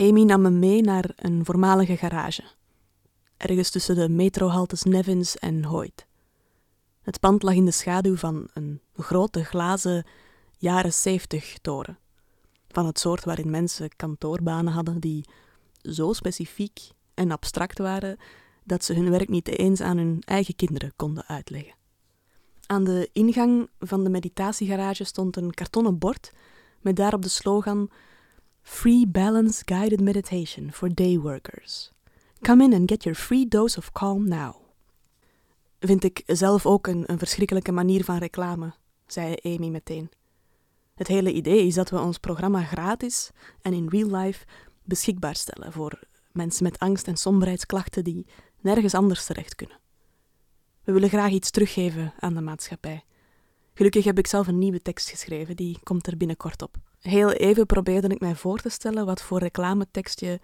Amy nam me mee naar een voormalige garage, ergens tussen de metrohaltes Nevins en Hoyt. Het pand lag in de schaduw van een grote glazen jaren zeventig toren, van het soort waarin mensen kantoorbanen hadden die zo specifiek en abstract waren dat ze hun werk niet eens aan hun eigen kinderen konden uitleggen. Aan de ingang van de meditatiegarage stond een kartonnen bord met daarop de slogan Free Balance Guided Meditation for Day Workers. Come in and get your free dose of calm now. Vind ik zelf ook een, een verschrikkelijke manier van reclame, zei Amy meteen. Het hele idee is dat we ons programma gratis en in real life beschikbaar stellen voor mensen met angst en somberheidsklachten die nergens anders terecht kunnen. We willen graag iets teruggeven aan de maatschappij. Gelukkig heb ik zelf een nieuwe tekst geschreven, die komt er binnenkort op. Heel even probeerde ik mij voor te stellen wat voor reclametekstje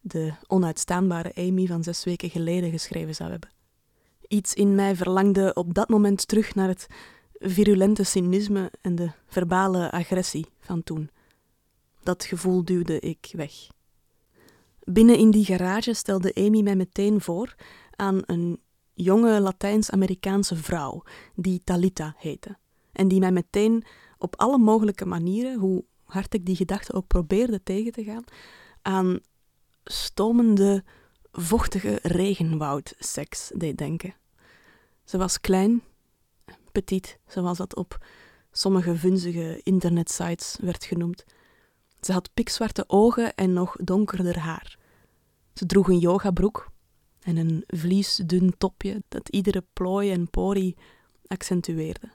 de onuitstaanbare Amy van zes weken geleden geschreven zou hebben. Iets in mij verlangde op dat moment terug naar het virulente cynisme en de verbale agressie van toen. Dat gevoel duwde ik weg. Binnen in die garage stelde Amy mij meteen voor aan een jonge Latijns-Amerikaanse vrouw die Talita heette. En die mij meteen op alle mogelijke manieren, hoe hard ik die gedachte ook probeerde tegen te gaan, aan stomende, vochtige regenwoudseks deed denken. Ze was klein, petit, zoals dat op sommige vunzige internetsites werd genoemd. Ze had pikzwarte ogen en nog donkerder haar. Ze droeg een yogabroek en een vliesdun topje dat iedere plooi en pori accentueerde.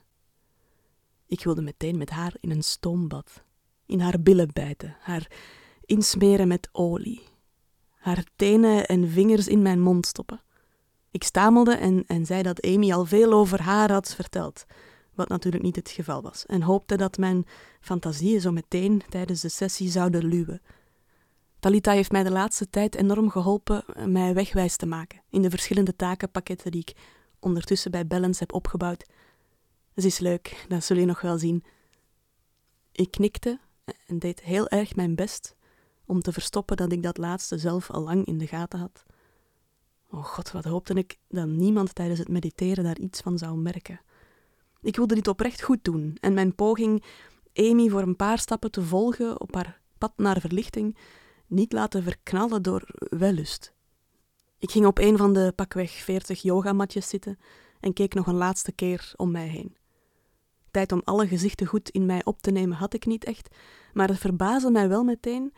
Ik wilde meteen met haar in een stoombad, in haar billen bijten, haar insmeren met olie, haar tenen en vingers in mijn mond stoppen. Ik stamelde en, en zei dat Amy al veel over haar had verteld, wat natuurlijk niet het geval was, en hoopte dat mijn fantasieën zo meteen tijdens de sessie zouden luwen. Talita heeft mij de laatste tijd enorm geholpen mij wegwijs te maken in de verschillende takenpakketten die ik ondertussen bij Balance heb opgebouwd. Ze is leuk, dat zul je nog wel zien. Ik knikte en deed heel erg mijn best om te verstoppen dat ik dat laatste zelf al lang in de gaten had. Oh god, wat hoopte ik dat niemand tijdens het mediteren daar iets van zou merken. Ik wilde dit oprecht goed doen en mijn poging Amy voor een paar stappen te volgen op haar pad naar verlichting niet laten verknallen door wellust. Ik ging op een van de pakweg veertig yogamatjes zitten en keek nog een laatste keer om mij heen. Om alle gezichten goed in mij op te nemen had ik niet echt, maar het verbaasde mij wel meteen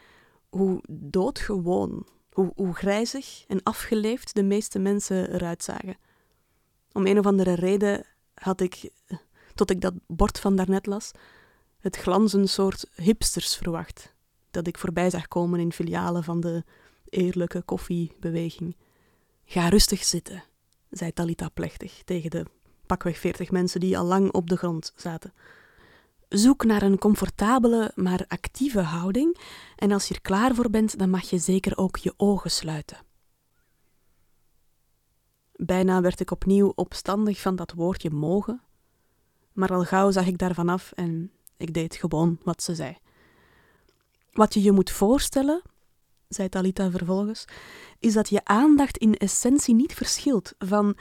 hoe doodgewoon, hoe, hoe grijzig en afgeleefd de meeste mensen eruit zagen. Om een of andere reden had ik, tot ik dat bord van daarnet las, het glanzen soort hipsters verwacht, dat ik voorbij zag komen in filialen van de eerlijke koffiebeweging. Ga rustig zitten, zei Talita plechtig tegen de pakweg veertig mensen die al lang op de grond zaten. Zoek naar een comfortabele, maar actieve houding en als je er klaar voor bent, dan mag je zeker ook je ogen sluiten. Bijna werd ik opnieuw opstandig van dat woordje mogen, maar al gauw zag ik daarvan af en ik deed gewoon wat ze zei. Wat je je moet voorstellen, zei Talita vervolgens, is dat je aandacht in essentie niet verschilt van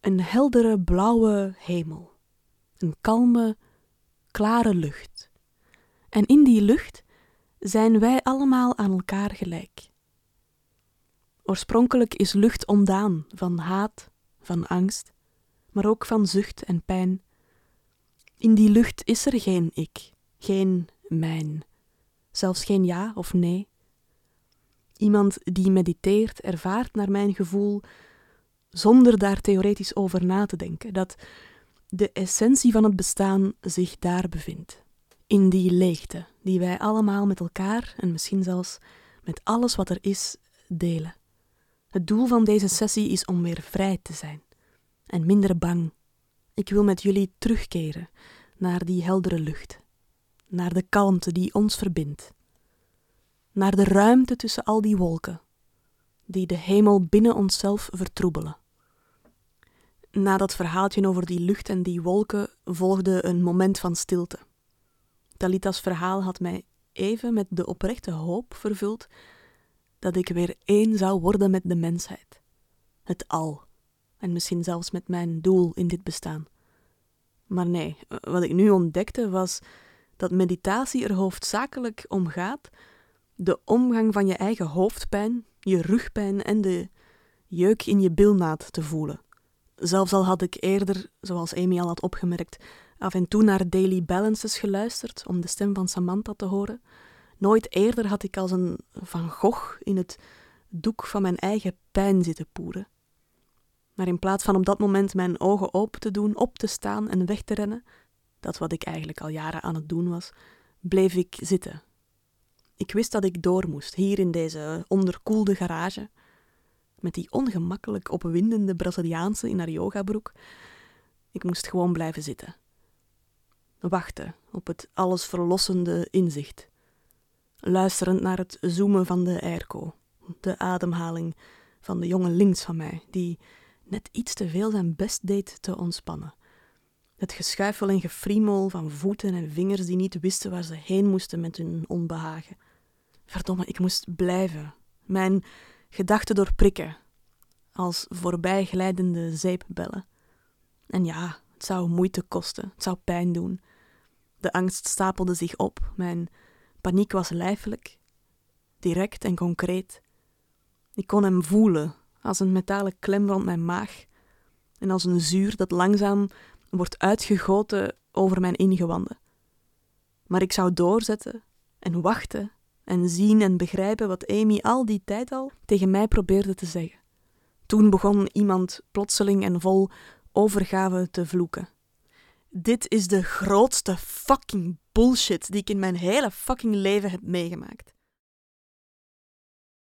een heldere blauwe hemel, een kalme, klare lucht. En in die lucht zijn wij allemaal aan elkaar gelijk. Oorspronkelijk is lucht ontdaan van haat, van angst, maar ook van zucht en pijn. In die lucht is er geen ik, geen mijn, zelfs geen ja of nee. Iemand die mediteert ervaart naar mijn gevoel, zonder daar theoretisch over na te denken, dat de essentie van het bestaan zich daar bevindt. In die leegte die wij allemaal met elkaar en misschien zelfs met alles wat er is delen. Het doel van deze sessie is om weer vrij te zijn en minder bang. Ik wil met jullie terugkeren naar die heldere lucht, naar de kalmte die ons verbindt, naar de ruimte tussen al die wolken, die de hemel binnen onszelf vertroebelen. Na dat verhaaltje over die lucht en die wolken volgde een moment van stilte. Talita's verhaal had mij even met de oprechte hoop vervuld dat ik weer één zou worden met de mensheid. Het al. En misschien zelfs met mijn doel in dit bestaan. Maar nee, wat ik nu ontdekte was dat meditatie er hoofdzakelijk om gaat de omgang van je eigen hoofdpijn, je rugpijn en de jeuk in je bilnaad te voelen. Zelfs al had ik eerder, zoals Amy al had opgemerkt, af en toe naar Daily Balances geluisterd om de stem van Samantha te horen. Nooit eerder had ik als een Van Gogh in het doek van mijn eigen pijn zitten poeren. Maar in plaats van op dat moment mijn ogen open te doen, op te staan en weg te rennen, dat wat ik eigenlijk al jaren aan het doen was, bleef ik zitten. Ik wist dat ik door moest, hier in deze onderkoelde garage, met die ongemakkelijk opwindende Braziliaanse in haar yogabroek. Ik moest gewoon blijven zitten. Wachten op het allesverlossende inzicht. Luisterend naar het zoomen van de airco, de ademhaling van de jongen links van mij, die net iets te veel zijn best deed te ontspannen. Het geschuifel en gefriemel van voeten en vingers die niet wisten waar ze heen moesten met hun onbehagen. Verdomme, ik moest blijven. Mijn gedachten doorprikken, als voorbijglijdende zeepbellen. En ja, het zou moeite kosten, het zou pijn doen. De angst stapelde zich op, mijn paniek was lijfelijk, direct en concreet. Ik kon hem voelen, als een metalen klem rond mijn maag en als een zuur dat langzaam wordt uitgegoten over mijn ingewanden. Maar ik zou doorzetten en wachten en zien en begrijpen wat Amy al die tijd al tegen mij probeerde te zeggen. Toen begon iemand plotseling en vol overgave te vloeken. Dit is de grootste fucking bullshit die ik in mijn hele fucking leven heb meegemaakt.